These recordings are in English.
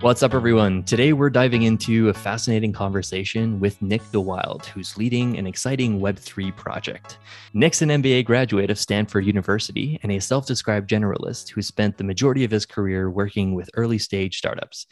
What's up, everyone? Today we're diving into a fascinating conversation with Nick deWilde, who's leading an exciting Web3 project. Nick's an MBA graduate of Stanford University and a self described generalist who spent the majority of his career working with early stage startups.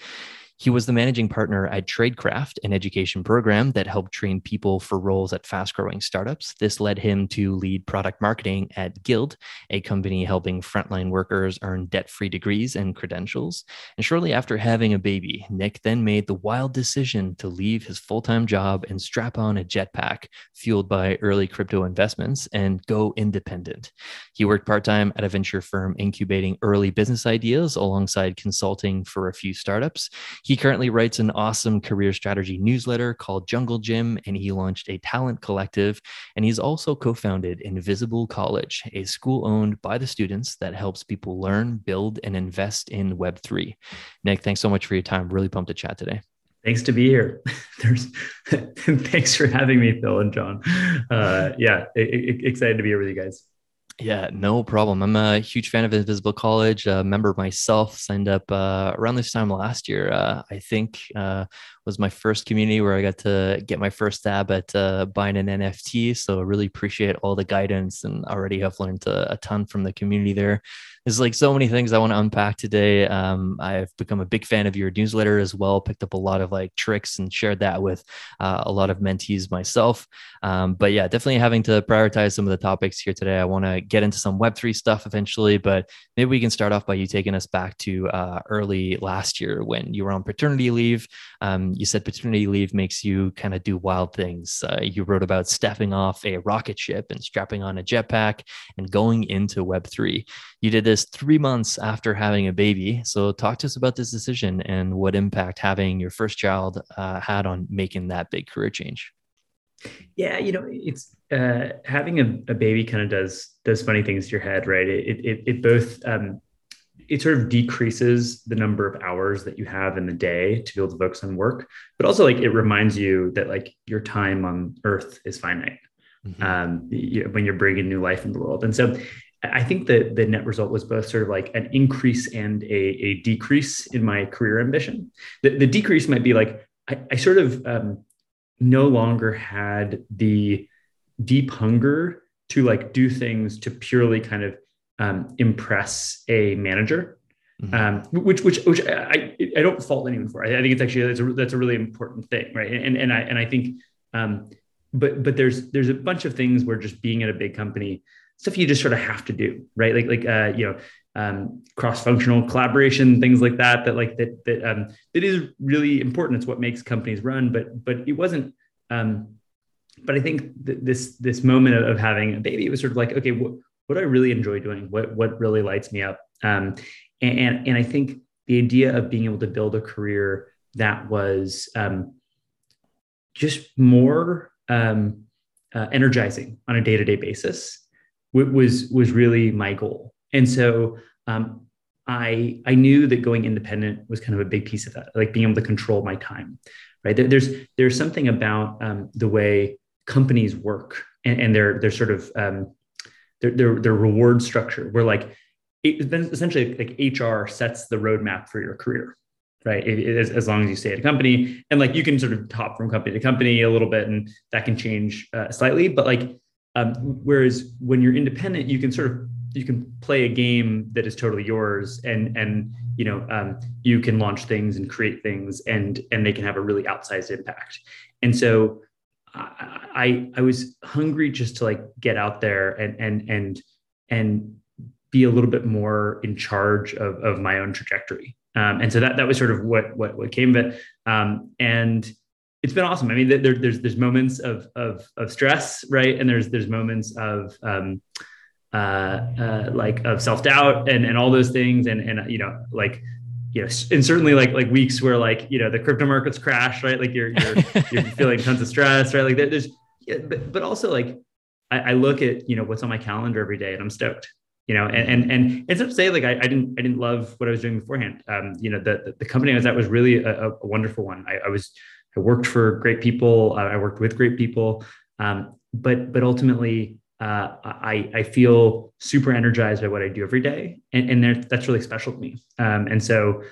He was the managing partner at Tradecraft, an education program that helped train people for roles at fast growing startups. This led him to lead product marketing at Guild, a company helping frontline workers earn debt free degrees and credentials. And shortly after having a baby, Nick then made the wild decision to leave his full time job and strap on a jetpack fueled by early crypto investments and go independent. He worked part time at a venture firm incubating early business ideas alongside consulting for a few startups. He currently writes an awesome career strategy newsletter called Jungle Gym, and he launched a talent collective. And he's also co founded Invisible College, a school owned by the students that helps people learn, build, and invest in Web3. Nick, thanks so much for your time. Really pumped to chat today. Thanks to be here. There's, thanks for having me, Phil and John. Uh, yeah, excited to be here with you guys. Yeah, no problem. I'm a huge fan of Invisible College, a member myself, signed up uh, around this time last year. Uh, I think uh, was my first community where I got to get my first stab at uh, buying an NFT. So I really appreciate all the guidance and already have learned a, a ton from the community there there's like so many things I want to unpack today. Um, I've become a big fan of your newsletter as well. Picked up a lot of like tricks and shared that with uh, a lot of mentees myself. Um, but yeah, definitely having to prioritize some of the topics here today. I want to get into some Web three stuff eventually, but maybe we can start off by you taking us back to uh, early last year when you were on paternity leave. Um, you said paternity leave makes you kind of do wild things. Uh, you wrote about stepping off a rocket ship and strapping on a jetpack and going into Web three. You did this three months after having a baby. So, talk to us about this decision and what impact having your first child uh, had on making that big career change. Yeah, you know, it's uh, having a, a, baby kind of does does funny things to your head, right? It it, it both um, it sort of decreases the number of hours that you have in the day to be able to focus on work, but also like it reminds you that like your time on Earth is finite. Mm-hmm. Um, you, when you're bringing new life into the world, and so I think that the net result was both sort of like an increase and a, a decrease in my career ambition. The, the decrease might be like I, I sort of um, no longer had the deep hunger to like do things to purely kind of um, impress a manager, mm-hmm. um, which which which I I don't fault anyone for. I, I think it's actually that's a that's a really important thing, right? And and I and I think, um, but but there's there's a bunch of things where just being at a big company stuff you just sort of have to do, right? Like like uh, you know, um, cross-functional collaboration, things like that. That like that that um, that is really important. It's what makes companies run. But but it wasn't. Um, but I think th- this this moment of, of having a baby was sort of like, okay, what what do I really enjoy doing? What what really lights me up? Um, and, and and I think the idea of being able to build a career that was um, just more um, uh, energizing on a day to day basis was was really my goal. And so um, I I knew that going independent was kind of a big piece of that, like being able to control my time. Right? There's there's something about um, the way companies work and, and their their sort of um, their, their their reward structure, where like it, essentially like HR sets the roadmap for your career, right? It, it, as, as, long as you stay at a company, and like you can sort of hop from company to company a little bit, and that can change uh, slightly. But like um, whereas when you're independent, you can sort of you can play a game that is totally yours, and and you know um, you can launch things and create things, and and they can have a really outsized impact. And so I I was hungry just to like get out there and and and and be a little bit more in charge of of my own trajectory. Um, and so that that was sort of what what what came of it. Um, and it's been awesome. I mean, there, there's there's moments of of of stress, right, and there's there's moments of um, uh, uh, like of self doubt and and all those things, and and you know like you know, and certainly like like weeks where like you know the crypto markets crash, right? Like you're you're you're feeling tons of stress, right? Like there's, yeah, but but also like I, I look at you know what's on my calendar every day, and I'm stoked, you know, and and and it's not to say like I, I didn't I didn't love what I was doing beforehand. Um, you know, the the company I was at was really a, a wonderful one. I, I, was I worked for great people. I worked with great people. Um, but but ultimately, uh, I I feel super energized by what I do every day, and and that's really special to me. Um, and so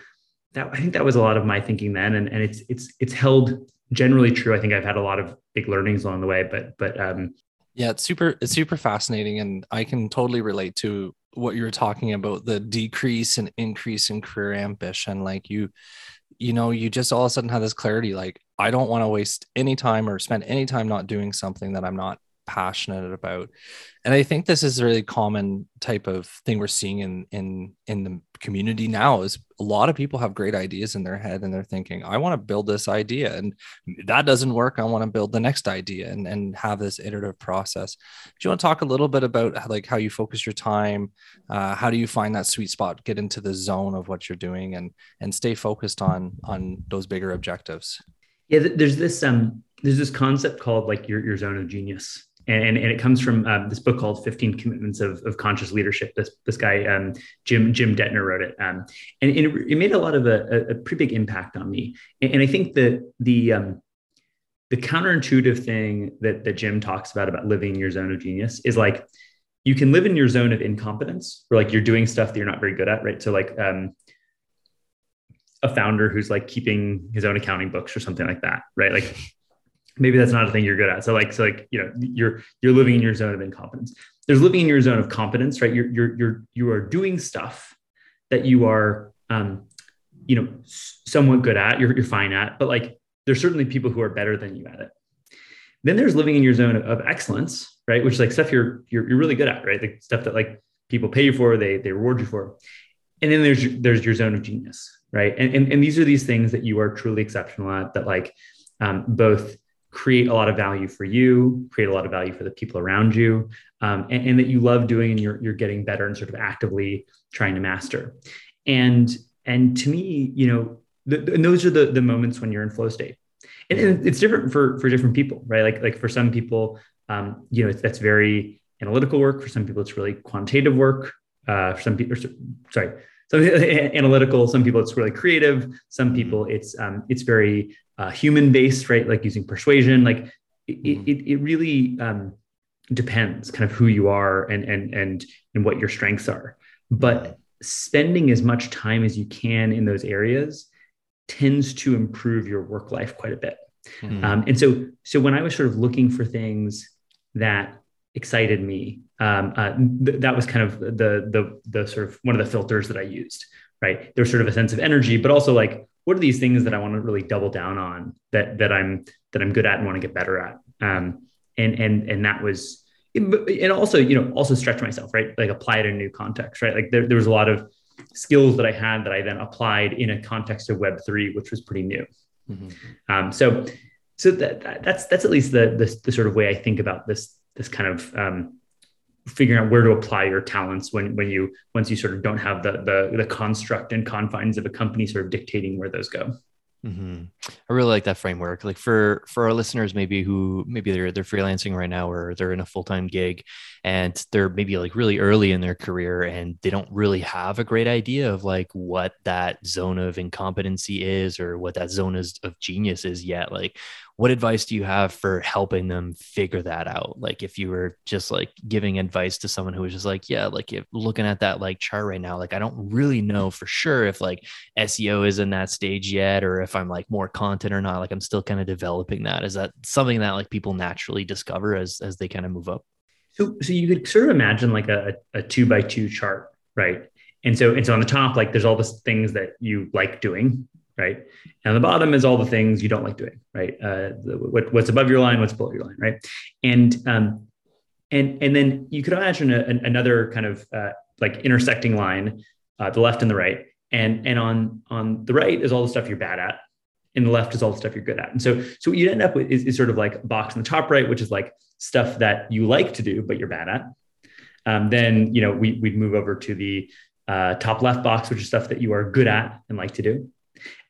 that I think that was a lot of my thinking then, and and it's it's it's held generally true. I think I've had a lot of big learnings along the way, but but um, yeah, it's super it's super fascinating and I can totally relate to what you were talking about the decrease and increase in career ambition like you you know you just all of a sudden have this clarity like I don't want to waste any time or spend any time not doing something that I'm not passionate about. And i think this is a really common type of thing we're seeing in in in the community now is a lot of people have great ideas in their head and they're thinking i want to build this idea and that doesn't work. I want to build the next idea and and have this iterative process. Do you want to talk a little bit about like how you focus your time? Uh, how do you find that sweet spot get into the zone of what you're doing and and stay focused on on those bigger objectives yeah there's this um there's this concept called like your, your zone of genius. And, and it comes from um, this book called 15 commitments of, of conscious leadership. This, this guy um, jim jim Dethmer wrote it. Um, and, it, it, made a lot of a, a, pretty big impact on me. And, and i think that the um, the counterintuitive thing that, that jim talks about about living in your zone of genius is like you can live in your zone of incompetence where like you're doing stuff that you're not very good at right? So like um, a founder who's like keeping his own accounting books or something like that right like maybe that's not a thing you're good at. So like, so like, you know, you're you're living in your zone of incompetence. There's living in your zone of competence, right? You're you're you're you are doing stuff that you are um, you know, somewhat good at, you're you're fine at, but like there's certainly people who are better than you at it. Then there's living in your zone of, of excellence, right? Which is like stuff you're you're you're really good at, right? Like stuff that like people pay you for, they they reward you for. And then there's there's your zone of genius, right? And and, and these are these things that you are truly exceptional at that like um, both create a lot of value for you, create a lot of value for the people around you, um, and, and, that you love doing and you're, you're getting better and sort of actively trying to master. And, and to me, you know, the, and those are the, the moments when you're in flow state. And, and, it's different for, for different people, right? Like, like for some people, um, you know, that's very analytical work. For some people, it's really quantitative work. Uh, for some people, sorry, some analytical. Some people, it's really creative. Some people, it's um, it's very uh, human based, right? Like using persuasion. Like it, mm-hmm. it, it really um, depends kind of who you are and, and, and, and what your strengths are. But spending as much time as you can in those areas tends to improve your work life quite a bit. Mm-hmm. Um, and so, so when I was sort of looking for things that excited me, um, uh, th- that was kind of the, the, the sort of one of the filters that I used, right? There's sort of a sense of energy, but also like what are these things that I want to really double down on that that I'm that I'm good at and want to get better at. Um, and and and that was and also you know also stretch myself right like apply it in a new context right like there, there was a lot of skills that I had that I then applied in a context of Web three which was pretty new. Mm-hmm. Um, so so that, that, that's that's at least the, the, the sort of way I think about this this kind of um, figuring out where to apply your talents when when you once you sort of don't have the the the construct and confines of a company sort of dictating where those go. Mm-hmm. I really like that framework. Like for for our listeners, maybe who maybe they're they're freelancing right now or they're in a full time gig, and they're maybe like really early in their career and they don't really have a great idea of like what that zone of incompetency is or what that zone is of genius is yet. Like, what advice do you have for helping them figure that out? Like if you were just like giving advice to someone who was just like yeah like if looking at that like chart right now like i don't really know for sure if like seo is in that stage yet or if i'm like more content or not like i'm still kind of developing that. Is that something that like people naturally discover as as they kind of move up so so you could sort of imagine like a, a two by two chart right and so and so on the top like there's all the things that you like doing right? And on the bottom is all the things you don't like doing, right? Uh, the, what, what's above your line, what's below your line, right? And um, and and then you could imagine a, an, another kind of uh, like intersecting line, uh, the left and the right, and and on on the right is all the stuff you're bad at, and the left is all the stuff you're good at. And so so what you end up with is, is sort of like a box in the top right, which is like stuff that you like to do but you're bad at. Um, then you know we we'd move over to the uh, top left box, which is stuff that you are good at and like to do.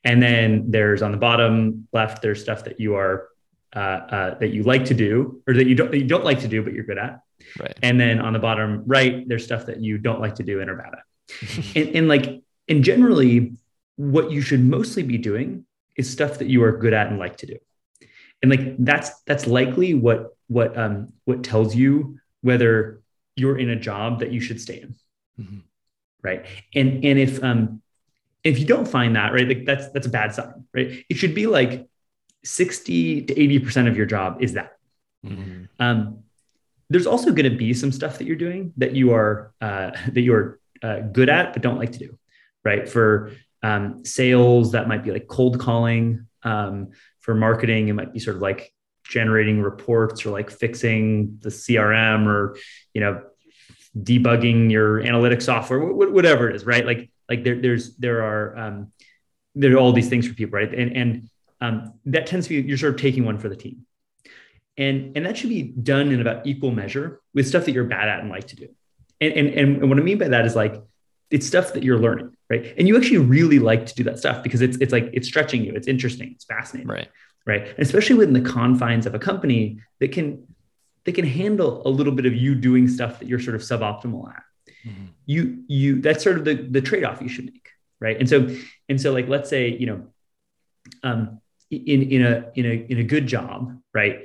And then there's on the bottom left, there's stuff that you are uh, uh, that you like to do or that you don't that you don't like to do, but you're good at. Right. And then on the bottom right, there's stuff that you don't like to do and are bad at. and, and like, and generally, what you should mostly be doing is stuff that you are good at and like to do. And like that's that's likely what what um what tells you whether you're in a job that you should stay in. Mm-hmm. Right. And and if um if you don't find that, right, like that's that's a bad sign, right? It should be like 60 to 80% of your job is that. Mm-hmm. Um, there's also going to be some stuff that you're doing that you are uh, that you're uh, good at but don't like to do, right? For um, sales, that might be like cold calling. Um, for marketing, it might be sort of like generating reports or like fixing the CRM or you know debugging your analytics software, whatever it is, right? Like like there, there's there are um, there are all these things for people, right? And and um, that tends to be you're sort of taking one for the team, and and that should be done in about equal measure with stuff that you're bad at and like to do. And and and what I mean by that is like it's stuff that you're learning, right? And you actually really like to do that stuff because it's it's like it's stretching you, it's interesting, it's fascinating, right? Right, and especially within the confines of a company that can that can handle a little bit of you doing stuff that you're sort of suboptimal at. Mm-hmm. you you that's sort of the the trade-off you should make right? And so and so like let's say you know um in in a in a in a good job right?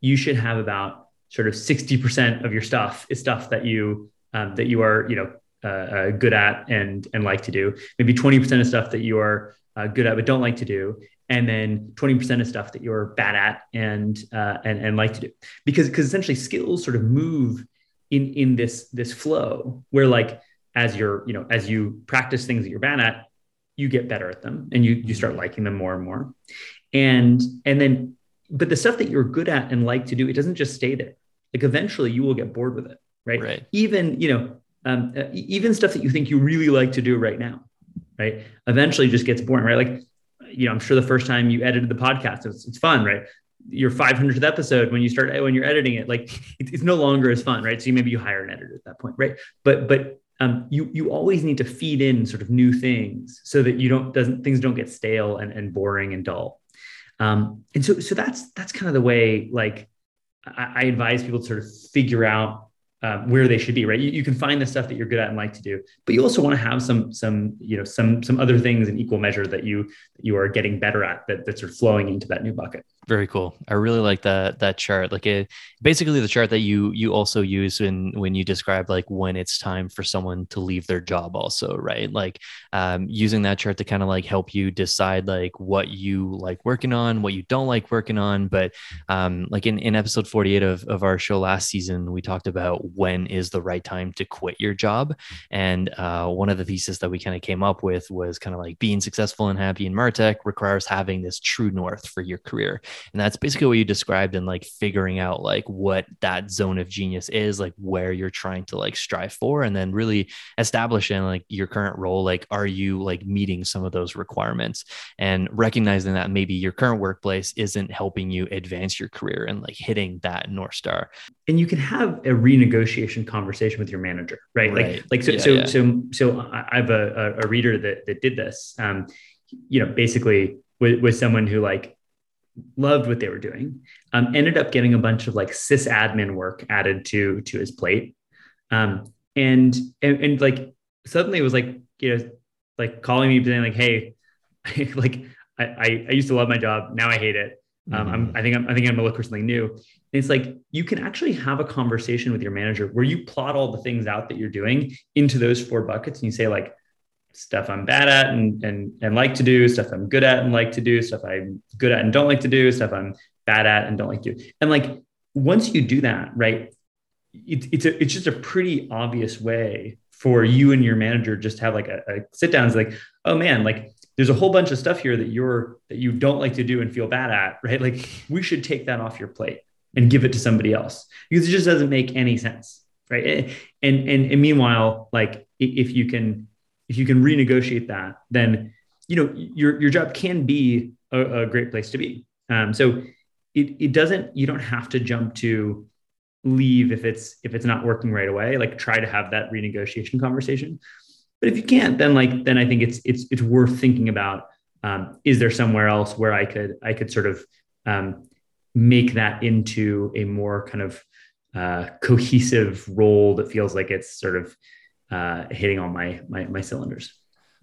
You should have about sort of 60% of your stuff is stuff that you um, that you are you know uh, uh, good at and and like to do. Maybe 20% of stuff that you are uh, good at but don't like to do and then 20% of stuff that you're bad at and uh, and and like to do. Because because essentially skills sort of move in in this this flow where like as you're you know as you practice things that you're bad at you get better at them and you you start mm-hmm. liking them more and more. And and then but the stuff that you're good at and like to do it doesn't just stay there. Like eventually you will get bored with it right, right. even you know um, uh, even stuff that you think you really like to do right now right? Eventually just gets boring right? Like you know i'm sure the first time you edited the podcast it's, it's fun right? Your 500th episode when you start when you're editing it like it's no longer as fun right? So maybe you hire an editor at that point right? But but um, you you always need to feed in sort of new things so that you don't doesn't things don't get stale and, and boring and dull. Um, and so so that's that's kind of the way like I, I advise people to sort of figure out um, where they should be, right? You, you, can find the stuff that you're good at and like to do, but you also want to have some, some, you know, some, some other things in equal measure that you, you are getting better at that, that's sort of flowing into that new bucket. Very cool. I really like that, that chart. Like it, basically the chart that you, you also use when, when you describe like when it's time for someone to leave their job also, right? Like um, using that chart to kind of like help you decide like what you like working on, what you don't like working on. But um, like in, in episode 48 of, of our show last season, we talked about when is the right time to quit your job. And uh, one of the thesis that we kind of came up with was kind of like being successful and happy in Martech requires having this true north for your career. And that's basically what you described in like figuring out like what that zone of genius is, like where you're trying to like strive for, and then really establishing like your current role. Like, are you like meeting some of those requirements and recognizing that maybe your current workplace isn't helping you advance your career and like hitting that North Star? And you can have a renegotiation conversation with your manager, right? right. Like, like so, yeah, so, yeah. so, so I have a, a reader that, that did this, um, you know, basically with, with someone who like loved what they were doing, um, ended up getting a bunch of like sysadmin work added to, to his plate. Um, and, and, and like, suddenly it was like, you know, like calling me saying like, Hey, like I, I, I used to love my job. Now I hate it. Um, I'm, mm-hmm. I think I'm, I think I'm gonna look for something new. And it's like you can actually have a conversation with your manager where you plot all the things out that you're doing into those four buckets, and you say like stuff I'm bad at and and and like to do, stuff I'm good at and like to do, stuff I'm good at and don't like to do, stuff I'm bad at and don't like to do. And like once you do that, right, it, it's a, it's just a pretty obvious way for you and your manager just have like a, a sit down. It's like, oh man, like there's a whole bunch of stuff here that you're that you don't like to do and feel bad at, right? Like we should take that off your plate and give it to somebody else because it just doesn't make any sense, right? And and, and meanwhile, like if you can if you can renegotiate that, then you know your your job can be a, a great place to be. Um, so it it doesn't you don't have to jump to leave if it's if it's not working right away. Like try to have that renegotiation conversation but if you can't, then like then I think it's it's it's worth thinking about. Um, is there somewhere else where I could I could sort of um, make that into a more kind of uh, cohesive role that feels like it's sort of uh, hitting all my, my my cylinders.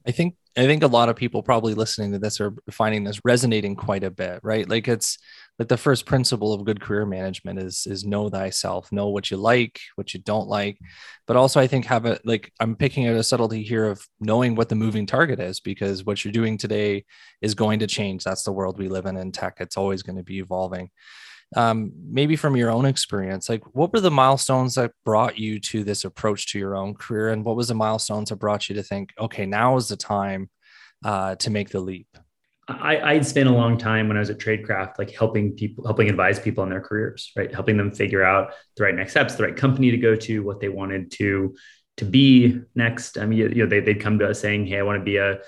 I think I think a lot of people probably listening to this are finding this resonating quite a bit, right? Like it's like the first principle of good career management is is know thyself, know what you like, what you don't like, but also I think have it like I'm picking out a subtlety here of knowing what the moving target is because what you're doing today is going to change. That's the world we live in in tech. It's always going to be evolving um, maybe from your own experience like what were the milestones that brought you to this approach to your own career and what was the milestones that brought you to think okay now is the time uh, to make the leap I, I'd spent a long time when I was at Tradecraft, like helping people, helping advise people in their careers, right? Helping them figure out the right next steps, the right company to go to, what they wanted to to be next. I mean, you know, they, they'd come to us saying, "Hey, I want to be a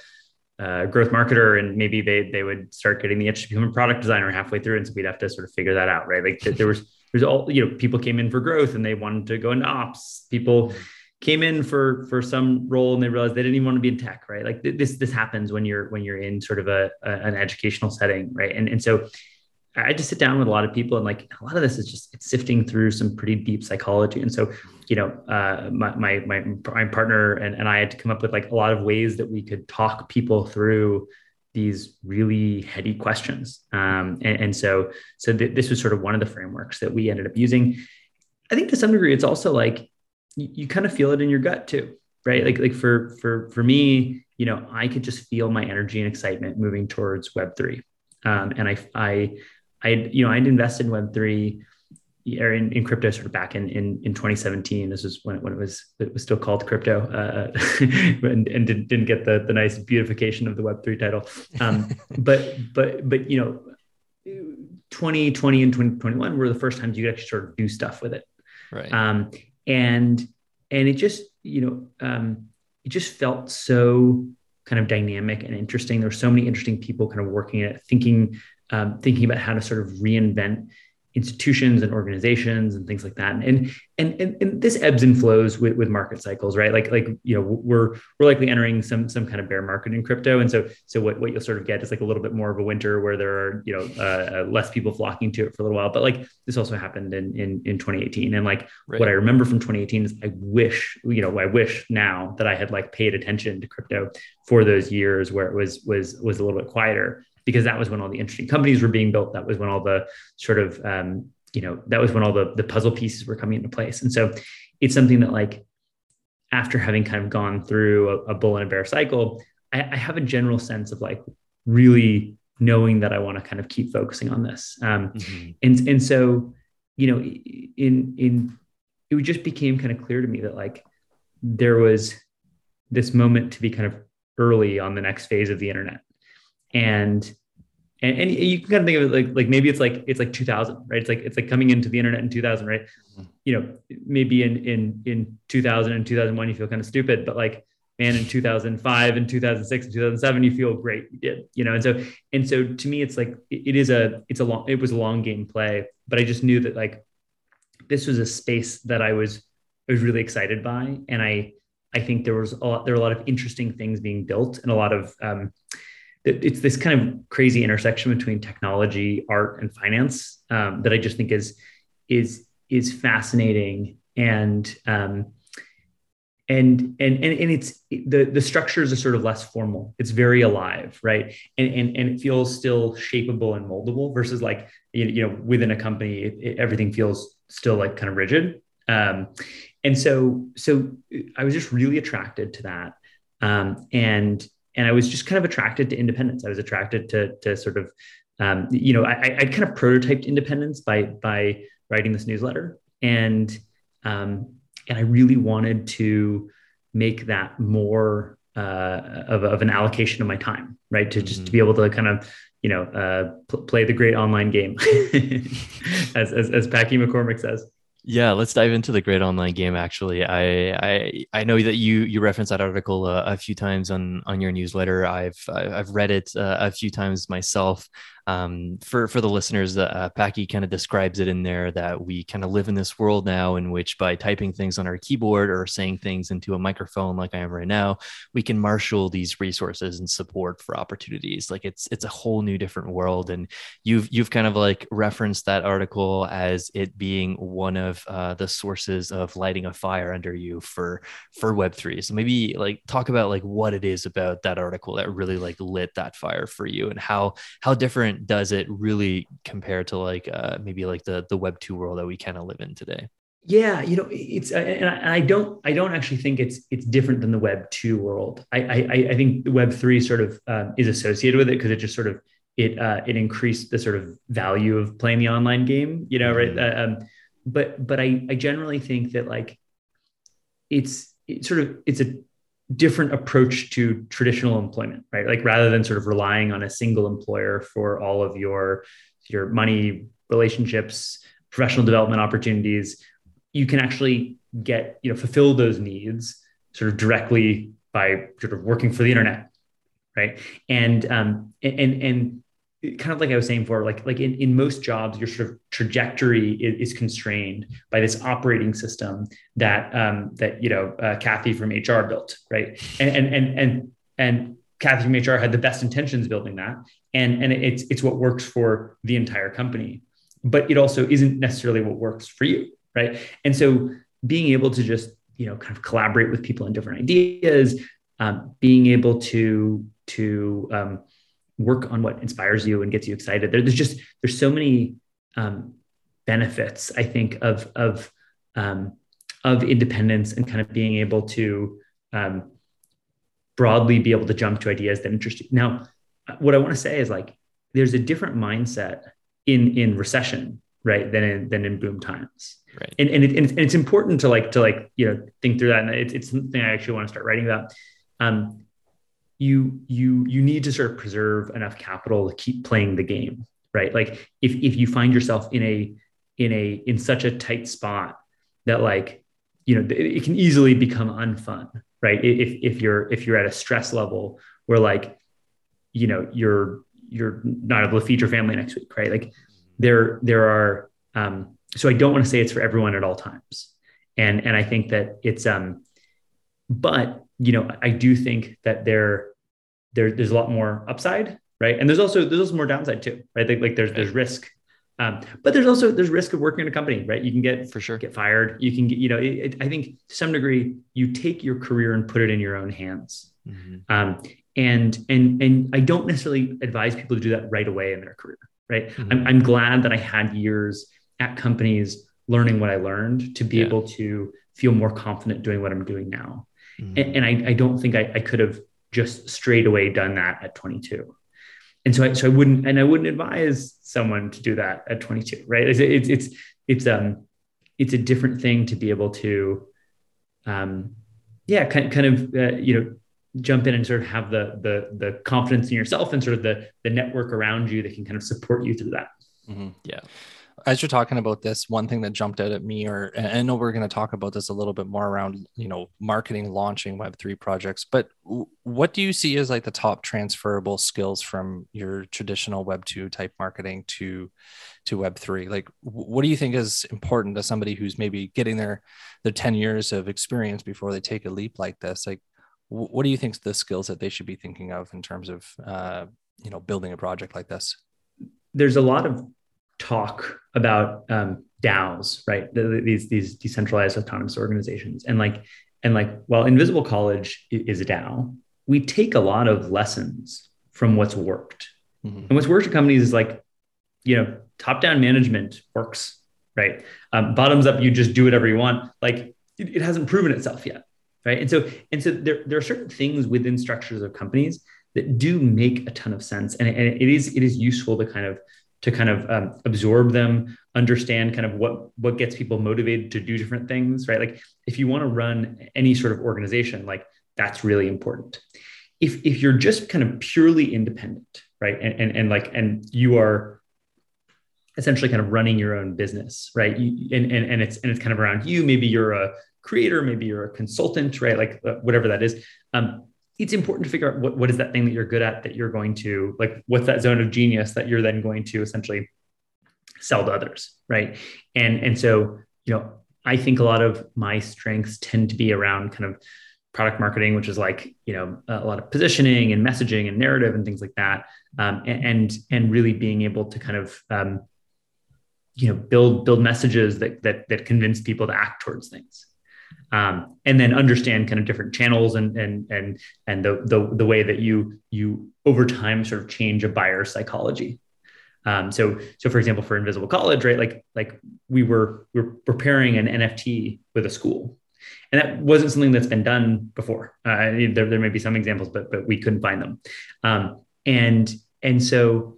uh, growth marketer and maybe they they would start getting the itch to become a product designer halfway through and so we'd have to sort of figure that out right? Like there was there's all you know people came in for growth and they wanted to go into ops. People came in for for some role and they realized they didn't even want to be in tech right? Like this this happens when you're when you're in sort of a, a an educational setting right? And and so I just sit down with a lot of people and like a lot of this is just it's sifting through some pretty deep psychology. And so, you know, uh, my, my, my, my partner and, and I had to come up with like a lot of ways that we could talk people through these really heady questions. Um, and, and, so, so th- this was sort of one of the frameworks that we ended up using. I think to some degree, it's also like you, you kind of feel it in your gut too, right? Like, like for, for, for me, you know, I could just feel my energy and excitement moving towards web three. Um, and I, I, I, you know, I'd invested in Web three or in, in crypto sort of back in, in, in 2017. This was when, when it was, it was still called crypto uh, and, and didn't, didn't get the, the nice beautification of the web three title. Um, but, but, but, you know, 2020 and 2021 were the first times you could actually sort of do stuff with it. Right. Um, and, and it just, you know, um, it just felt so kind of dynamic and interesting. There were so many interesting people kind of working at it, thinking um, thinking about how to sort of reinvent institutions and organizations and things like that. And and and, and this ebbs and flows with, with market cycles, right? Like like you know we're we're likely entering some some kind of bear market in crypto, and so so what what you'll sort of get is like a little bit more of a winter where there are you know uh, uh less people flocking to it for a little while. But like this also happened in in in 2018, and like right. what I remember from 2018 is I wish you know I wish now that I had like paid attention to crypto for those years where it was was was a little bit quieter because that was when all the interesting companies were being built. That was when all the sort of, um, you know, that was when all the, the puzzle pieces were coming into place. And so it's something that like, after having kind of gone through a, a bull and a bear cycle, I, I, have a general sense of like really knowing that I want to kind of keep focusing on this. Um, mm-hmm. and, and so, you know, in, in, it just became kind of clear to me that like there was this moment to be kind of early on the next phase of the internet and and, and you can kind of think of it like like maybe it's like it's like 2000 right? It's like it's like coming into the internet in 2000 right? Mm-hmm. you know maybe in in in 2000 and 2001 you feel kind of stupid but like man in 2005 and 2006 and 2007 you feel great you did you know? And so and so to me it's like it, it is a it's a long it was a long game play but i just knew that like this was a space that i was i was really excited by. And i i think there was a lot there were a lot of interesting things being built and a lot of um it's this kind of crazy intersection between technology, art, and finance um, that I just think is is is fascinating and um, and and and and it's the the structures are sort of less formal. It's very alive, right? And and and it feels still shapeable and moldable versus like you know within a company it, it, everything feels still like kind of rigid. Um, and so so I was just really attracted to that. Um, and and I was just kind of attracted to independence. I was attracted to to sort of, um, you know, I, I kind of prototyped independence by by writing this newsletter, and um, and I really wanted to make that more uh, of, of an allocation of my time, right? To just mm-hmm. to be able to kind of you know uh, pl- play the great online game, as, as as Packy McCormick says. Yeah, let's dive into the great online game. Actually, I I, I know that you you reference that article uh, a few times on on your newsletter. I've I've read it uh, a few times myself. Um, for for the listeners, uh, Packy kind of describes it in there that we kind of live in this world now in which by typing things on our keyboard or saying things into a microphone like I am right now, we can marshal these resources and support for opportunities. Like it's it's a whole new different world, and you've you've kind of like referenced that article as it being one of uh, the sources of lighting a fire under you for for Web three. So maybe like talk about like what it is about that article that really like lit that fire for you, and how how different does it really compare to like uh, maybe like the the Web two world that we kind of live in today? Yeah, you know, it's and I, don't I don't actually think it's it's different than the Web two world. I I, I think the Web three sort of um, is associated with it because it just sort of it uh, it increased the sort of value of playing the online game. You know, mm-hmm. right? Uh, um, but but I I generally think that like it's it sort of it's a different approach to traditional employment, right? Like rather than sort of relying on a single employer for all of your your money, relationships, professional development opportunities you can actually get you know fulfill those needs sort of directly by sort of working for the internet right and um and and kind of like i was saying before like like in, in most jobs your sort of trajectory is, is constrained by this operating system that um that you know uh, kathy from hr built right? And and and and, and kathy from hr had the best intentions building that and and it's it's what works for the entire company. But it also isn't necessarily what works for you right? And so being able to just you know kind of collaborate with people in different ideas um, being able to to um, work on what inspires you and gets you excited. There, there's just there's so many um, benefits i think of of um, of independence and kind of being able to um, broadly be able to jump to ideas that interest you. Now what i want to say is like there's a different mindset in in recession right than in than in boom times. Right. And and, it, and it's important to like to like you know think through that. And it's, it's something i actually want to start writing about. Um you you you need to sort of preserve enough capital to keep playing the game right? Like if if you find yourself in a in a in such a tight spot that like you know it, it can easily become unfun right? If if you're if you're at a stress level where like you know you're you're not able to feed your family next week right? Like there there are um, so I don't want to say it's for everyone at all times. And, and I think that it's, um, but, you know, I do think that there, there, there's a lot more upside, right? And there's also, there's also more downside too, right? Like, like there's, there's risk. Um, but there's also, there's risk of working in a company, right? You can get, for sure, get fired. You can get, you know, it, it, I think to some degree you take your career and put it in your own hands. Mm-hmm. Um, and, and, and I don't necessarily advise people to do that right away in their career, right? Mm-hmm. I'm, I'm glad that I had years at companies learning what I learned to be yeah. able to feel more confident doing what I'm doing now. Mm-hmm. And, and I, I, don't think I, I, could have just straight away done that at 22. And so I, so I wouldn't, and I wouldn't advise someone to do that at 22, right? It's, it's, it's, it's, um, it's a different thing to be able to, um, yeah, kind, kind of, uh, you know, jump in and sort of have the, the, the confidence in yourself and sort of the, the network around you that can kind of support you through that. Mm-hmm. Yeah as you're talking about this, one thing that jumped out at me, or I know we're going to talk about this a little bit more around, you know, marketing, launching Web3 projects, but what do you see as like the top transferable skills from your traditional Web2 type marketing to, to Web3? Like, what do you think is important to somebody who's maybe getting their, their 10 years of experience before they take a leap like this? Like, what do you think the skills that they should be thinking of in terms of, uh, you know, building a project like this? There's a lot of talk about um, DAOs, right? The, these these decentralized autonomous organizations, and like and like while Invisible College is a DAO, we take a lot of lessons from what's worked, mm-hmm. and what's worked at companies is like, you know, top down management works, right? Um, bottoms up, you just do whatever you want. Like it, it hasn't proven itself yet, right? And so and so there there are certain things within structures of companies that do make a ton of sense, and, and it is it is useful to kind of to kind of um, absorb them understand kind of what what gets people motivated to do different things right? Like if you want to run any sort of organization like that's really important. If if you're just kind of purely independent right and and, and like and you are essentially kind of running your own business right? You, and, and and it's and it's kind of around you. Maybe you're a creator maybe you're a consultant right? Like uh, whatever that is. Um it's important to figure out what, what is that thing that you're good at that you're going to like what's that zone of genius that you're then going to essentially sell to others right? And and so you know i think a lot of my strengths tend to be around kind of product marketing which is like you know a lot of positioning and messaging and narrative and things like that. Um, and and really being able to kind of um, you know build build messages that that that convince people to act towards things um, and then understand kind of different channels and and and and the, the the way that you you over time sort of change a buyer psychology. Um, so so for example for invisible college right like like we were we we're preparing an nft with a school. And that wasn't something that's been done before. Uh, there, there may be some examples but but we couldn't find them. Um, and and so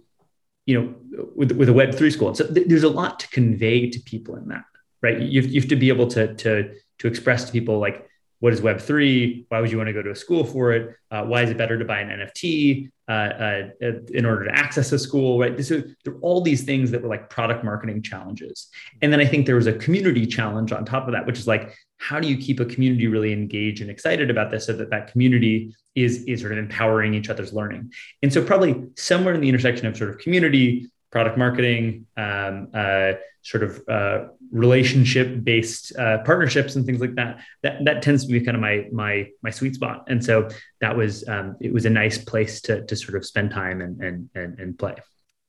you know with, with a web3 school so th- there's a lot to convey to people in that right? You, you have to be able to to to express to people like what is web3 why would you want to go to a school for it? Uh, why is it better to buy an nft uh, uh, in order to access a school right? So there are all these things that were like product marketing challenges. And then i think there was a community challenge on top of that which is like how do you keep a community really engaged and excited about this so that that community is is sort of empowering each other's learning? And so probably somewhere in the intersection of sort of community product marketing, um, uh, sort of uh, relationship based uh, partnerships and things like that. That that tends to be kind of my my my sweet spot. And so that was um, it was a nice place to to sort of spend time and and and, and play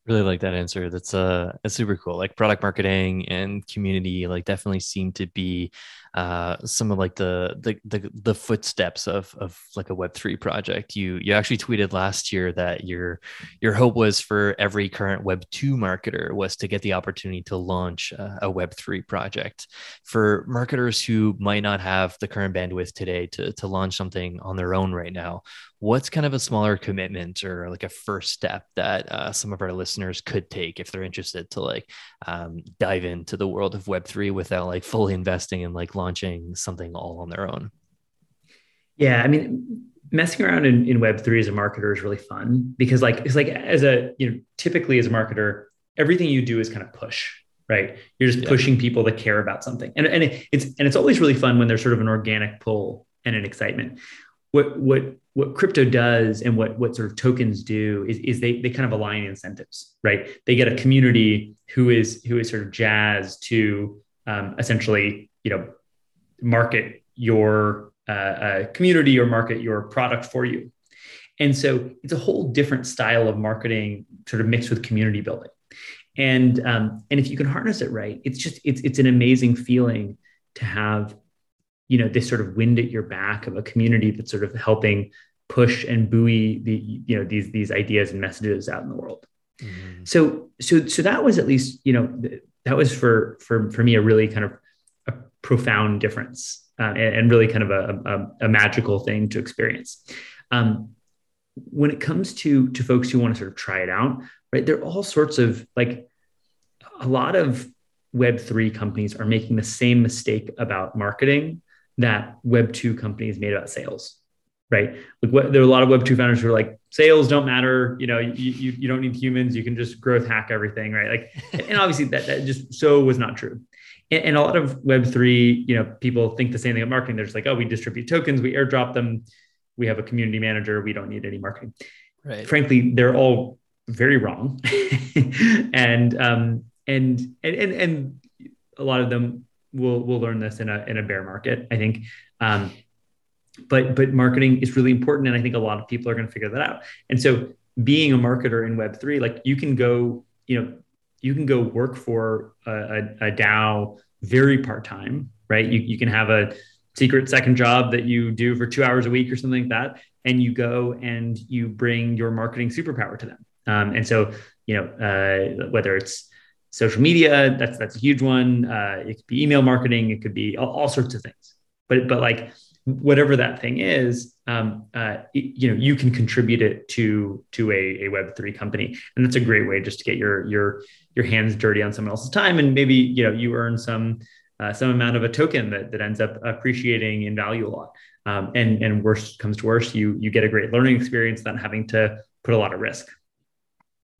really like that answer that's uh it's super cool like product marketing and community like definitely seem to be uh, some of like the, the the the footsteps of of like a Web3 project. You you actually tweeted last year that your your hope was for every current Web2 marketer was to get the opportunity to launch a, a Web3 project. For marketers who might not have the current bandwidth today to to launch something on their own right now, what's kind of a smaller commitment or like a first step that uh, some of our listeners could take if they're interested to like um, dive into the world of Web3 without like fully investing in like launching something all on their own? Yeah, I mean, messing around in, in Web3 as a marketer is really fun because like it's like as a you know typically as a marketer, everything you do is kind of push, right? You're just yeah. pushing people to care about something, and and it's and it's always really fun when there's sort of an organic pull and an excitement. What what what crypto does and what what sort of tokens do is, is they they kind of align incentives, right? They get a community who is who is sort of jazzed to um, essentially you know market your uh, uh, community or market your product for you. And so it's a whole different style of marketing, sort of mixed with community building. And um, and if you can harness it right, it's just it's it's an amazing feeling to have, you know, this sort of wind at your back of a community that's sort of helping push and buoy the you know these these ideas and messages out in the world. Mm-hmm. So so so that was at least you know that was for for for me a really kind of a profound difference uh, and, and, really kind of a, a, a magical thing to experience. Um, when it comes to to folks who want to sort of try it out, right? There are all sorts of like a lot of Web three companies are making the same mistake about marketing that Web two companies made about sales, right? Like what, there are a lot of Web two founders who are like, sales don't matter. You know, you, you, you don't need humans. You can just growth hack everything, right? Like, and obviously that that just so was not true and, and a lot of web3 you know people think the same thing about marketing they're just like oh we distribute tokens we airdrop them we have a community manager we don't need any marketing right frankly they're all very wrong and um and, and and and a lot of them will we'll learn this in a in a bear market i think um but but marketing is really important and i think a lot of people are going to figure that out and so being a marketer in web3 like you can go you know you can go work for a, a, a DAO very part time, right? You, you can have a secret second job that you do for two hours a week or something like that. And you go and you bring your marketing superpower to them. Um, and so, you know, uh, whether it's social media, that's that's a huge one. Uh, it could be email marketing, it could be all, all sorts of things. But but like whatever that thing is, um, uh, you know, you can contribute it to to a, a Web three company, and that's a great way just to get your your your hands dirty on someone else's time, and maybe you know you earn some uh, some amount of a token that that ends up appreciating in value a lot. Um, and and worst comes to worst, you you get a great learning experience without having to put a lot of risk.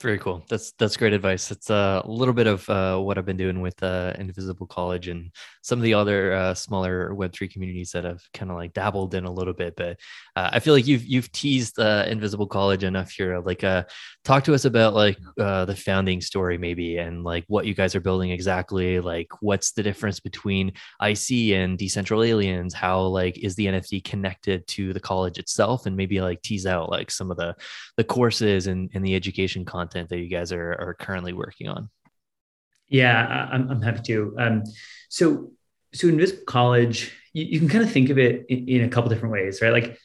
Very cool. That's that's great advice. It's uh, a little bit of uh, what I've been doing with uh, Invisible College and some of the other uh, smaller Web three communities that I've kind of like dabbled in a little bit. But uh, I feel like you've you've teased uh, Invisible College enough here. Like, uh, talk to us about like uh, the founding story maybe and like what you guys are building exactly. Like, what's the difference between IC and Decentral Aliens? How like is the NFT connected to the college itself? And maybe like tease out like some of the the courses and, and the education content that you guys are, are currently working on? Yeah, I'm, I'm happy to. Um, so, so Invisible College, you, can kind of think of it in a couple different ways, right? Like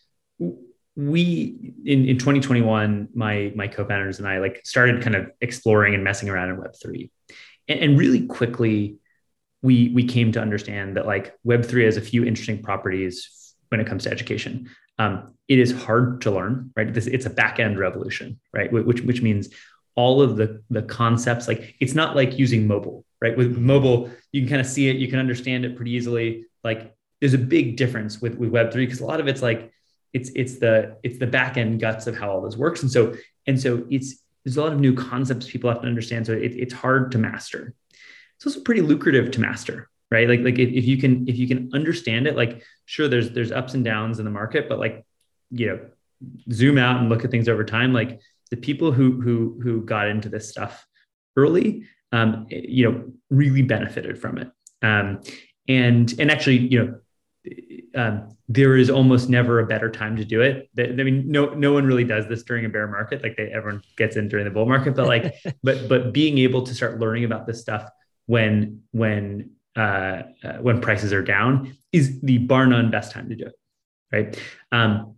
we in, in 2021, my my co-founders and I like started kind of exploring and messing around in Web3, and, and really quickly we we came to understand that like Web3 has a few interesting properties when it comes to education. Um, it is hard to learn, right? This, it's a back end revolution, right? Which which means all of the the concepts like it's not like using mobile right with mobile you can kind of see it you can understand it pretty easily like there's a big difference with with web3 because a lot of it's like it's it's the it's the back end guts of how all this works. And so and so it's there's a lot of new concepts people have to understand. So it, it's hard to master. It's also pretty lucrative to master right? Like like if, if you can if you can understand it like sure there's there's ups and downs in the market but like you know zoom out and look at things over time. Like the people who who who got into this stuff early, um, you know, really benefited from it. Um, and and actually, you know, um, there is almost never a better time to do it. I mean, no no one really does this during a bear market. Like they, everyone gets in during the bull market, but like, but but being able to start learning about this stuff when when uh, uh, when prices are down is the bar none best time to do it, right? Um,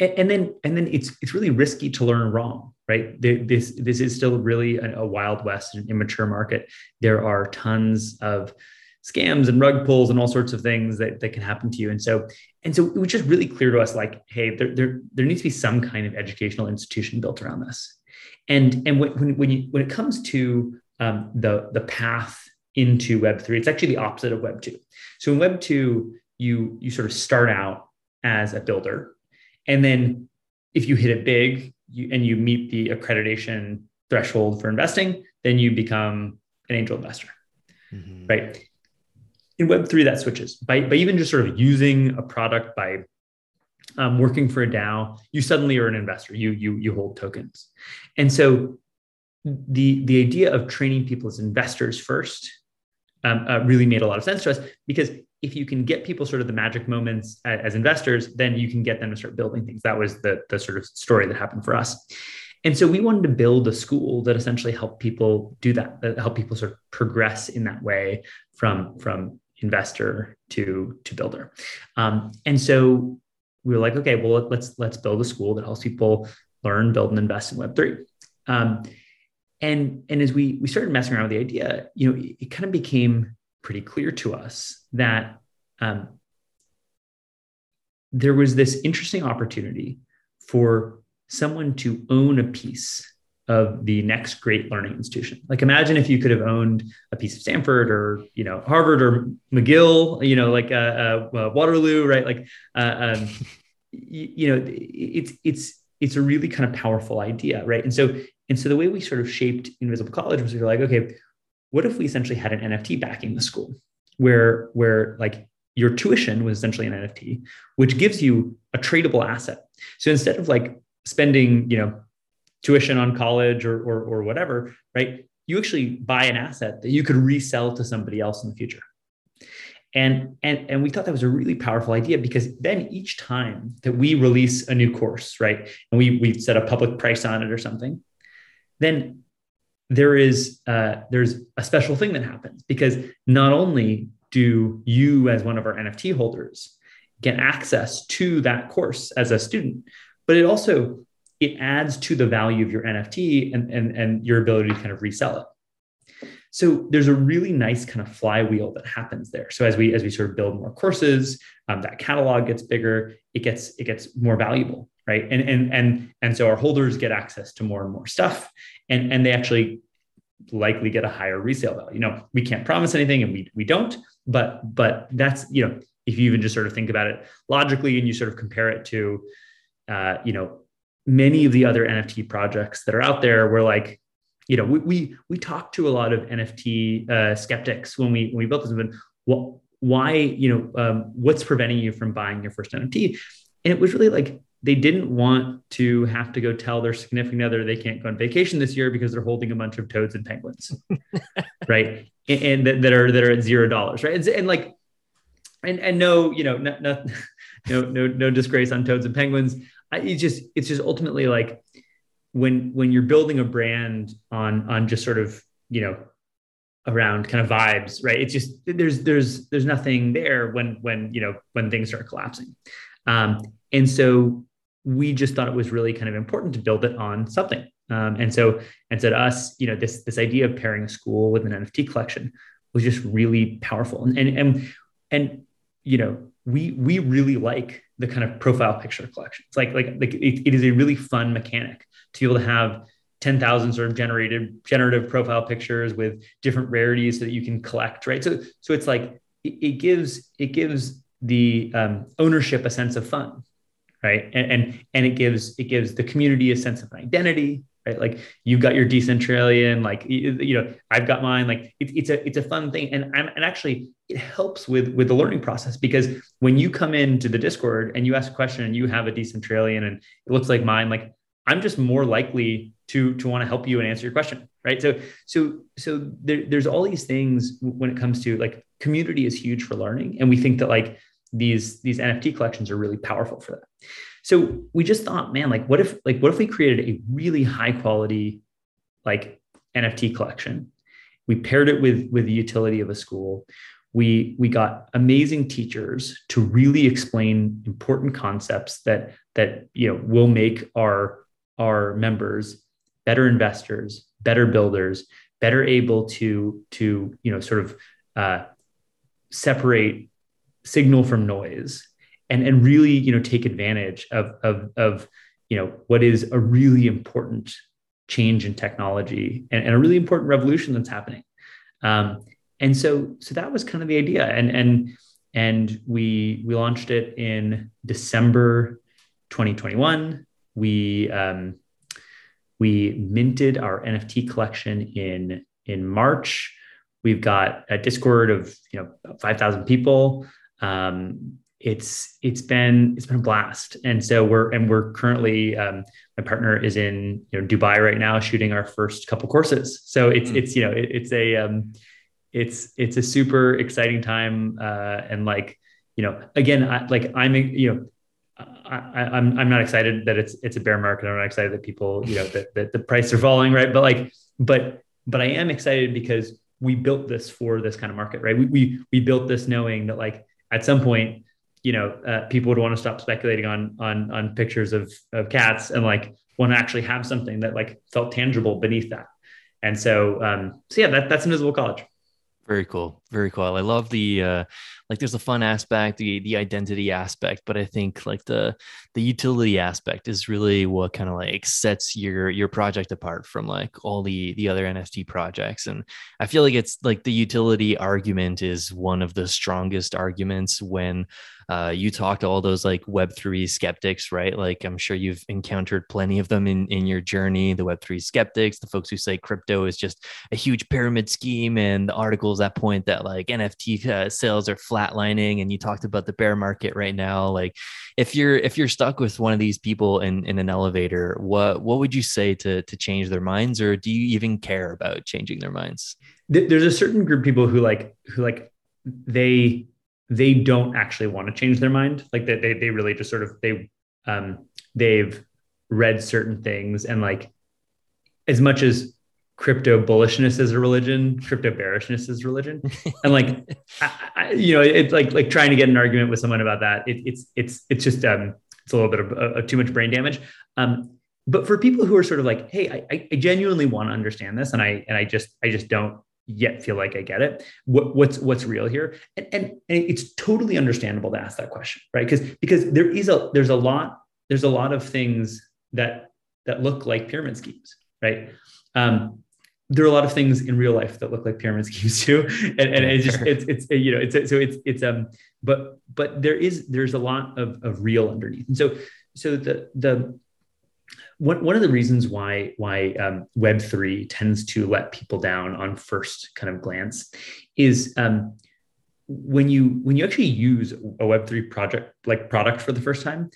and, and, then and then it's it's really risky to learn wrong right this this is still really a, a wild west and immature market there are tons of scams and rug pulls and all sorts of things that, that can happen to you. And so and so it was just really clear to us like hey there, there, there needs to be some kind of educational institution built around this. And and when, when, you when it comes to um, the the path into web 3 it's actually the opposite of web 2 so in web 2 you you sort of start out as a builder. And then if you hit it big you, and you meet the accreditation threshold for investing, then you become an angel investor, mm-hmm. right? In Web3, that switches. By, by even just sort of using a product, by um, working for a DAO, you suddenly are an investor. You, you, you hold tokens. And so the, the idea of training people as investors first um, uh, really made a lot of sense to us because if you can get people sort of the magic moments as investors, then you can get them to start building things. That was the, the sort of story that happened for us. And so we wanted to build a school that essentially helped people do that, that help people sort of progress in that way from, from investor to, to builder. Um, and so we were like, okay, well, let's, let's build a school that helps people learn, build, and invest in Web3. Um, and, and as we, we started messing around with the idea, you know, it, it kind of became pretty clear to us that um, there was this interesting opportunity for someone to own a piece of the next great learning institution. Like imagine if you could have owned a piece of Stanford or you know Harvard or McGill, you know like uh, uh, Waterloo, right? Like uh, um, you, you know it's it's it's a really kind of powerful idea, right? And so and so the way we sort of shaped Invisible College was we were like, okay, what if we essentially had an NFT backing the school where, where like your tuition was essentially an NFT, which gives you a tradable asset. So instead of like spending, you know, tuition on college or, or, or whatever, right? You actually buy an asset that you could resell to somebody else in the future. And, and, and we thought that was a really powerful idea because then each time that we release a new course, right, and we, we set a public price on it or something, then there is uh, there's a special thing that happens because not only do you as one of our nft holders get access to that course as a student but it also it adds to the value of your nft and, and, and your ability to kind of resell it. So there's a really nice kind of flywheel that happens there. So as we as we sort of build more courses um, that catalog gets bigger it gets it gets more valuable right? And and and and so our holders get access to more and more stuff and and they actually likely get a higher resale value. You know we can't promise anything and we we don't but but that's you know if you even just sort of think about it logically and you sort of compare it to uh, you know many of the other NFT projects that are out there were like, you know, we we we talked to a lot of NFT uh, skeptics when we when we built this. But what, why, you know, um, what's preventing you from buying your first NFT? And it was really like they didn't want to have to go tell their significant other they can't go on vacation this year because they're holding a bunch of toads and penguins, right? And, and that, that, are that are at zero dollars, right? And, and, like, and and no, you know, no, no, no, no, no disgrace on toads and penguins. I, it's just it's just ultimately like when when you're building a brand on on just sort of you know around kind of vibes, right? It's just there's there's there's nothing there when when you know when things start collapsing. Um, and so we just thought it was really kind of important to build it on something. Um, and so, and so to us, you know, this this idea of pairing a school with an NFT collection was just really powerful. And and and, and you know, we we really like the kind of profile picture collection. It's like like like it, it is a really fun mechanic to be able to have 10,000 sort of generated generative profile pictures with different rarities so that you can collect, right? So so it's like it, it gives it gives the um, ownership a sense of fun right and, and and it gives it gives the community a sense of identity right? Like you've got your decentralian like you, know i've got mine like it, it's a it's a fun thing. And I'm, and actually it helps with with the learning process because when you come into the discord and you ask a question and you have a decentralian and it looks like mine like i'm just more likely to to want to help you and answer your question right? So so so there, there's all these things when it comes to like community is huge for learning. And we think that like these these NFT collections are really powerful for that. So we just thought, man, like what if like what if we created a really high quality like NFT collection? We paired it with with the utility of a school. We we got amazing teachers to really explain important concepts that that you know will make our our members better investors, better builders, better able to to you know sort of uh, separate signal from noise and and really you know take advantage of of of you know what is a really important change in technology and, and a really important revolution that's happening. Um, and so so that was kind of the idea. And and and we we launched it in december 2021 we um, we minted our nft collection in in march. We've got a discord of you know 5000 people. Um, it's it's been it's been a blast. And so we're and we're currently um, my partner is in you know dubai right now shooting our first couple courses. So it's mm. it's you know it, it's a um, it's it's a super exciting time uh, and like you know again I, like i'm you know I, I'm, I'm not excited that it's it's a bear market. I'm not excited that people you know that, that the price are falling right? But like but but i am excited because we built this for this kind of market right? We we, we built this knowing that like at some point, you know, uh, people would want to stop speculating on on on pictures of of cats and like want to actually have something that like felt tangible beneath that. And so, um, so yeah, that, that's Invisible College. Very cool. Very cool. I love the uh like there's a fun aspect, the the identity aspect, but I think like the the utility aspect is really what kind of like sets your your project apart from like all the the other NFT projects. And I feel like it's like the utility argument is one of the strongest arguments when uh, you talk to all those like Web3 skeptics, right? Like I'm sure you've encountered plenty of them in, in your journey, the Web3 skeptics, the folks who say crypto is just a huge pyramid scheme, and the articles that point that like NFT uh, sales are flatlining. And you talked about the bear market right now. Like if you're if you're stuck with one of these people in, in an elevator, what what would you say to to change their minds, or do you even care about changing their minds? There's a certain group of people who like who like they they don't actually want to change their mind. Like that they, they really just sort of, they, um, they've read certain things and like as much as crypto bullishness is a religion, crypto bearishness is religion. And like, I, I, you know, it's like, like trying to get an argument with someone about that. It, it's, it's, it's just, um, it's a little bit of, of too much brain damage. Um, but for people who are sort of like, Hey, I, I genuinely want to understand this. And I, and I just, I just don't yet feel like I get it. What, what's what's real here? And, and, and it's totally understandable to ask that question, right? Because because there is a there's a lot there's a lot of things that that look like pyramid schemes, right? Um, there are a lot of things in real life that look like pyramid schemes too, and, and it's just it's it's you know it's so it's it's um but but there is there's a lot of of real underneath, and so so the the one, one of the reasons why why um, Web three tends to let people down on first kind of glance is um, when you when you actually use a Web three project like product for the first time,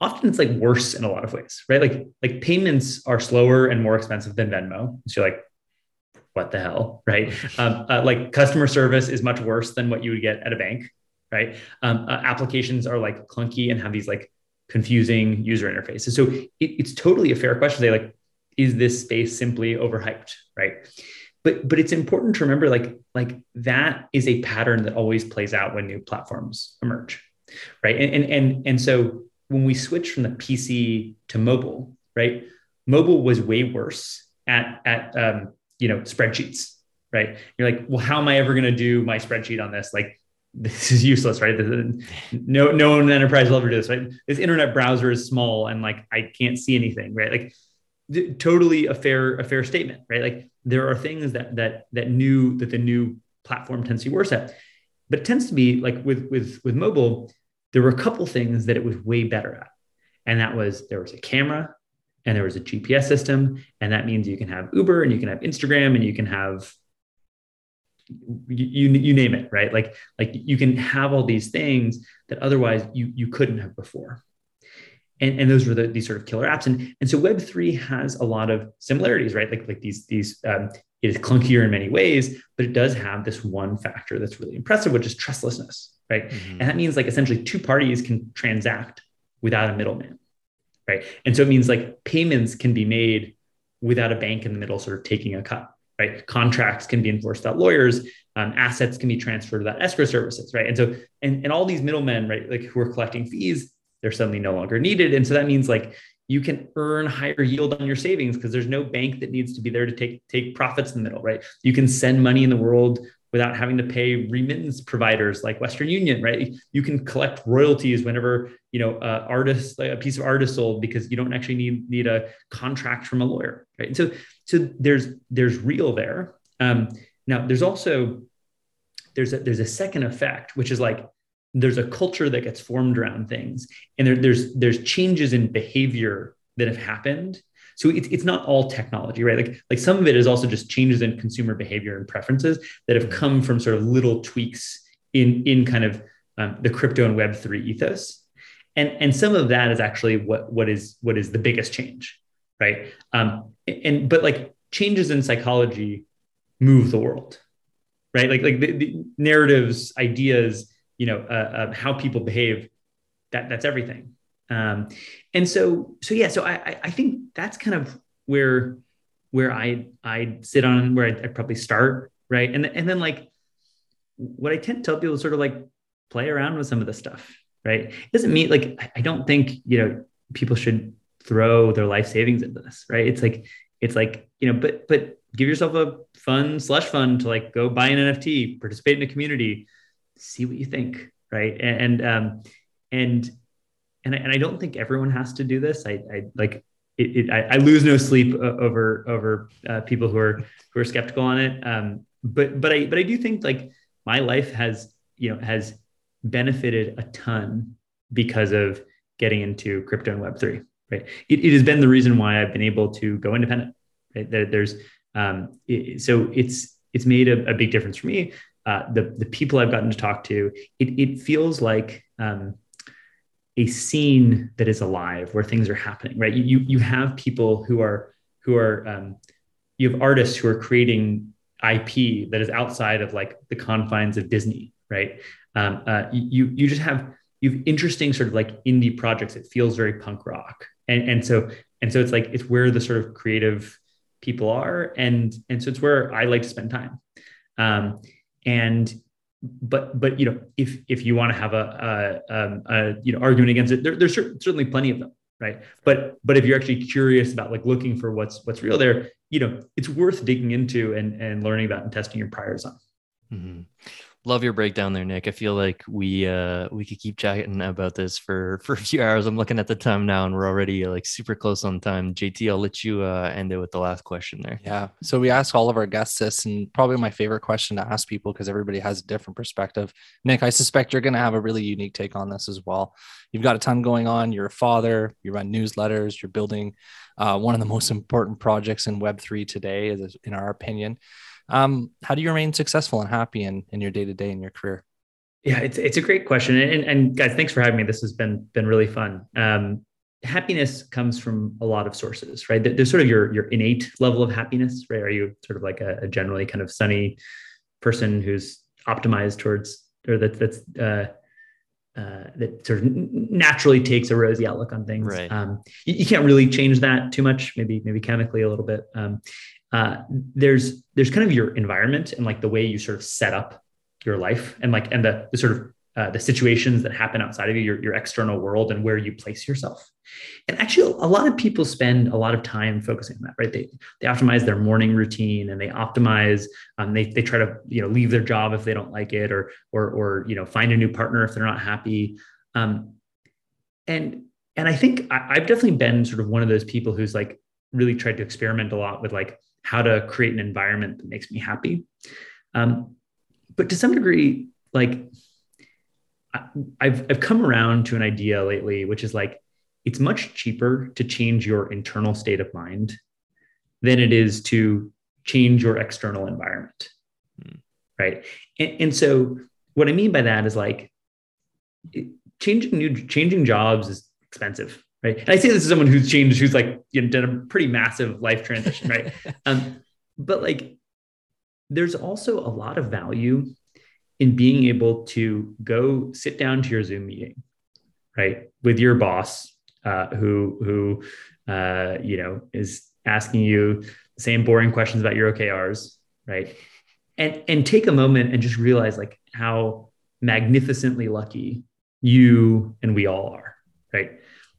often it's like worse in a lot of ways, right? Like like payments are slower and more expensive than Venmo. So you're like, what the hell, right? Um, uh, like customer service is much worse than what you would get at a bank, right? Um, uh, applications are like clunky and have these like confusing user interfaces. So it, it's totally a fair question to say like, is this space simply overhyped, right? But but it's important to remember like like that is a pattern that always plays out when new platforms emerge, right? And and and, and so when we switch from the PC to mobile, right? Mobile was way worse at at um, you know spreadsheets, right? You're like, well, how am I ever going to do my spreadsheet on this? Like, this is useless, right? No, no one enterprise will ever do this, right? This internet browser is small and like I can't see anything, right? Like, th- totally a fair a fair statement, right? Like, there are things that that that new that the new platform tends to be worse at, but it tends to be like with with with mobile there were a couple things that it was way better at. And that was there was a camera and there was a GPS system. And that means you can have Uber and you can have Instagram and you can have you, you, name it, right? Like, like you can have all these things that otherwise you, you couldn't have before. And, and those were the, these sort of killer apps. And, and so Web3 has a lot of similarities, right? Like, like these, these um, it is clunkier in many ways, but it does have this one factor that's really impressive, which is trustlessness right? Mm-hmm. And that means like essentially two parties can transact without a middleman, right? And so it means like payments can be made without a bank in the middle sort of taking a cut, right? Contracts can be enforced without lawyers, um, assets can be transferred without escrow services, right? And so, and, and all these middlemen, right, like who are collecting fees, they're suddenly no longer needed. And so that means like you can earn higher yield on your savings because there's no bank that needs to be there to take take profits in the middle, right? You can send money in the world without having to pay remittance providers like Western Union, right? You can collect royalties whenever you know uh, artist a piece of art is sold because you don't actually need need a contract from a lawyer, right? And so so there's there's real there. Um, now there's also there's a, there's a second effect which is like there's a culture that gets formed around things and there, there's there's changes in behavior that have happened so it's, it's not all technology, right? Like, like some of it is also just changes in consumer behavior and preferences that have come from sort of little tweaks in, in kind of um, the crypto and Web3 ethos. And, and some of that is actually what, what is what is the biggest change, right? Um, and but like changes in psychology move the world, right? Like like the, the narratives, ideas, you know, uh, uh, how people behave, that that's everything. Um, and so, so yeah, so I, I think that's kind of where, where I, I sit on where I'd probably start. Right. And, and then like, what I tend to tell people is sort of like play around with some of the stuff. Right. It doesn't mean like, I don't think, you know, people should throw their life savings into this. Right. It's like, it's like, you know, but, but give yourself a fun slush fund to like go buy an NFT, participate in a community, see what you think. Right. And, and um, and and I, and I don't think everyone has to do this. I, I like it, it I, I, lose no sleep over over uh, people who are who are skeptical on it. Um, but but I but I do think like my life has you know has benefited a ton because of getting into crypto and Web three. Right, it, it has been the reason why I've been able to go independent. Right, there, there's um, it, so it's it's made a, a big difference for me. Uh, the the people I've gotten to talk to, it it feels like um, a scene that is alive where things are happening right you you have people who are who are um, you have artists who are creating ip that is outside of like the confines of disney right um, uh, you you just have you have interesting sort of like indie projects. It feels very punk rock. And and so and so it's like it's where the sort of creative people are. And and so it's where i like to spend time. Um, and but but you know if if you want to have a, a, um, a, you know argument against it there, there's certainly plenty of them right? But but if you're actually curious about like looking for what's what's real there you know it's worth digging into and and learning about and testing your priors on. Mm-hmm. Love your breakdown there, Nick. I feel like we uh we could keep chatting about this for for a few hours. I'm looking at the time now, and we're already like super close on time. JT, I'll let you uh, end it with the last question there. Yeah. So we ask all of our guests this, and probably my favorite question to ask people because everybody has a different perspective. Nick, I suspect you're going to have a really unique take on this as well. You've got a ton going on. You're a father. You run newsletters. You're building uh, one of the most important projects in Web three today, in our opinion. Um, how do you remain successful and happy in, in your day to day in your career? Yeah, it's it's a great question, and, and guys, thanks for having me. This has been been really fun. Um, happiness comes from a lot of sources, right? There's sort of your your innate level of happiness, right? Are you sort of like a, a generally kind of sunny person who's optimized towards, or that that's uh, uh, that sort of naturally takes a rosy outlook on things. Right. Um, you, you, can't really change that too much. Maybe maybe chemically a little bit. Um, uh, there's there's kind of your environment and like the way you sort of set up your life and like and the, the sort of uh, the situations that happen outside of you, your, your external world and where you place yourself. And actually, a lot of people spend a lot of time focusing on that, right? They, they optimize their morning routine and they optimize, um, they, they try to, you know, leave their job if they don't like it or, or, or, you know, find a new partner if they're not happy. Um, and, and I think I, I've definitely been sort of one of those people who's like really tried to experiment a lot with like, how to create an environment that makes me happy. Um, but to some degree, like I've I've come around to an idea lately, which is like it's much cheaper to change your internal state of mind than it is to change your external environment. Mm. Right. And, and so what I mean by that is like changing new changing jobs is expensive right? And I say this as someone who's changed, who's like you know, done a pretty massive life transition, right? um, but like, there's also a lot of value in being able to go sit down to your Zoom meeting, right, with your boss, uh, who who uh, you know is asking you the same boring questions about your OKRs, right? And and take a moment and just realize like how magnificently lucky you and we all are, right?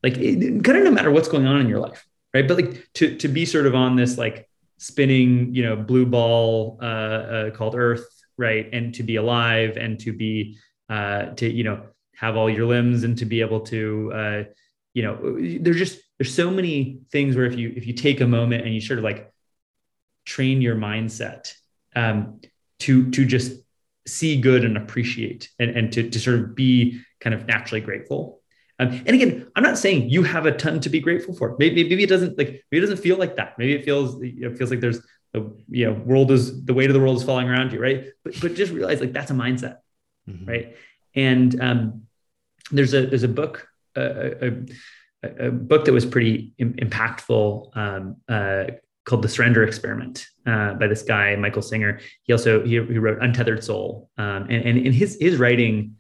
like it, kind of no matter what's going on in your life right but like to to be sort of on this like spinning you know blue ball uh, uh, called earth right and to be alive and to be uh, to you know have all your limbs and to be able to uh, you know there's just there's so many things where if you if you take a moment and you sort of like train your mindset um, to to just see good and appreciate and, and to, to sort of be kind of naturally grateful um, and again, I'm not saying you have a ton to be grateful for. Maybe, maybe it doesn't like maybe it doesn't feel like that. Maybe it feels it feels like there's a you know world is the weight of the world is falling around you, right? But but just realize like that's a mindset, mm-hmm. right? And um, there's a there's a book a, a, a book that was pretty Im- impactful um, uh, called The Surrender Experiment uh, by this guy Michael Singer. He also he, he wrote Untethered Soul, um, and and in his his writing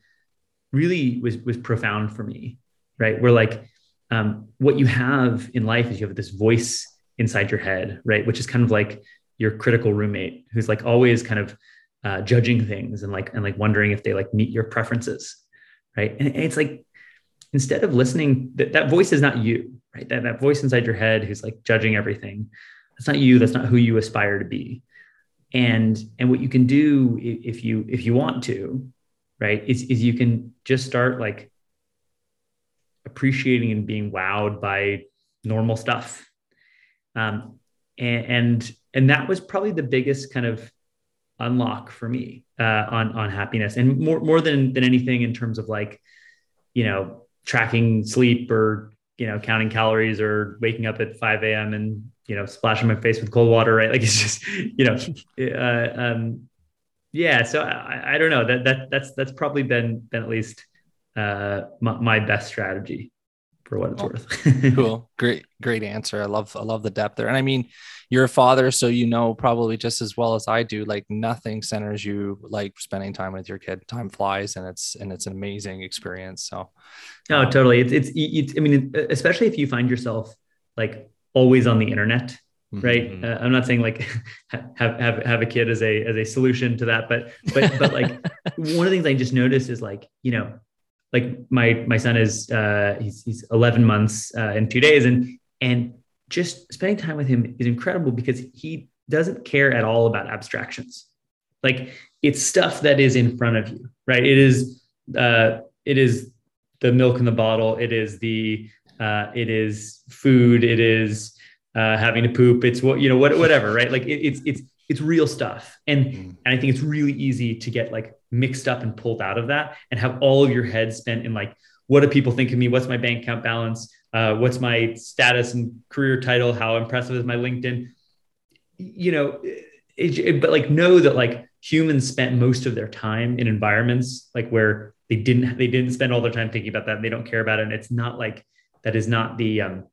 really was was profound for me right? Where like um, what you have in life is you have this voice inside your head, right? Which is kind of like your critical roommate who's like always kind of uh, judging things and like and like wondering if they like meet your preferences, right? And, it's like instead of listening, that, that voice is not you, right? That that voice inside your head who's like judging everything. That's not you. That's not who you aspire to be. And and what you can do if you if you want to, right, is is you can just start like appreciating and being wowed by normal stuff. Um, and, and, and that was probably the biggest kind of unlock for me uh, on on happiness, and more more than than anything in terms of like, you know, tracking sleep or you know counting calories or waking up at 5 a.m. and you know splashing my face with cold water, right? Like it's just you know, uh, um, yeah. So I, I don't know that that that's that's probably been been at least uh, my, my, best strategy for what it's oh, worth. cool. Great, great answer. I love, I love the depth there. And I mean, you're a father, so you know probably just as well as I do, like nothing centers you like spending time with your kid. Time flies and it's, and it's an amazing experience. So. No, um, totally. It's, it's, it's, I mean, especially if you find yourself like always on the internet, right mm-hmm. uh, i'm not saying like have, have have a kid as a as a solution to that but but but like one of the things i just noticed is like you know like my my son is uh, he's he's 11 months uh, in two days, and and just spending time with him is incredible because he doesn't care at all about abstractions. Like it's stuff that is in front of you, right? It is uh, it is the milk in the bottle. It is the uh, it is food. It is uh, having to poop. It's what you know, what whatever, right? Like it, it's it's it's real stuff, and mm. and I think it's really easy to get like mixed up and pulled out of that, and have all of your head spent in like, what do people think of me? What's my bank account balance? Uh, what's my status and career title? How impressive is my LinkedIn? You know, it, it, but like know that like humans spent most of their time in environments like where they didn't they didn't spend all their time thinking about that and they don't care about it and it's not like that is not the um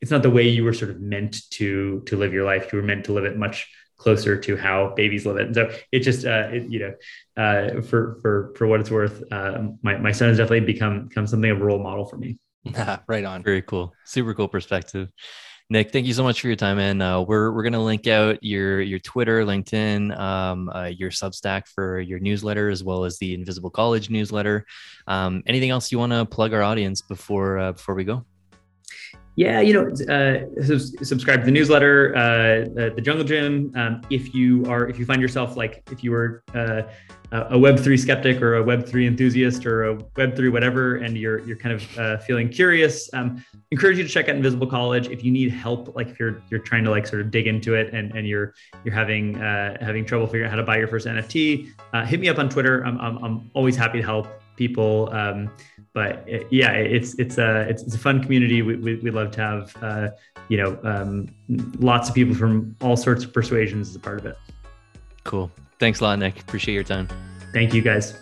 it's not the way you were sort of meant to to live your life you were meant to live it much closer to how babies live it. And so it just uh it, you know uh for for for what it's worth uh my, my son has definitely become become something of a role model for me. Right on. Very cool. Super cool perspective. Nick, thank you so much for your time, and uh, we're we're gonna link out your your Twitter, LinkedIn, um, uh, your Substack for your newsletter, as well as the Invisible College newsletter. Um, anything else you want to plug our audience before uh, before we go? Yeah, you know, uh, subscribe to the newsletter, uh, the Jungle Gym. Um, if you are, if you find yourself like, if you were uh, a Web three skeptic or a Web three enthusiast or a Web three whatever, and you're you're kind of uh, feeling curious, um, encourage you to check out Invisible College. If you need help, like if you're you're trying to like sort of dig into it and, and you're you're having uh, having trouble figuring out how to buy your first NFT, uh, hit me up on Twitter. I'm, I'm I'm always happy to help people. Um, but it, yeah, it's it's a it's, it's, a fun community. We, we, we love to have uh, you know um, lots of people from all sorts of persuasions as a part of it. Cool. Thanks a lot, Nick. Appreciate your time. Thank you, guys.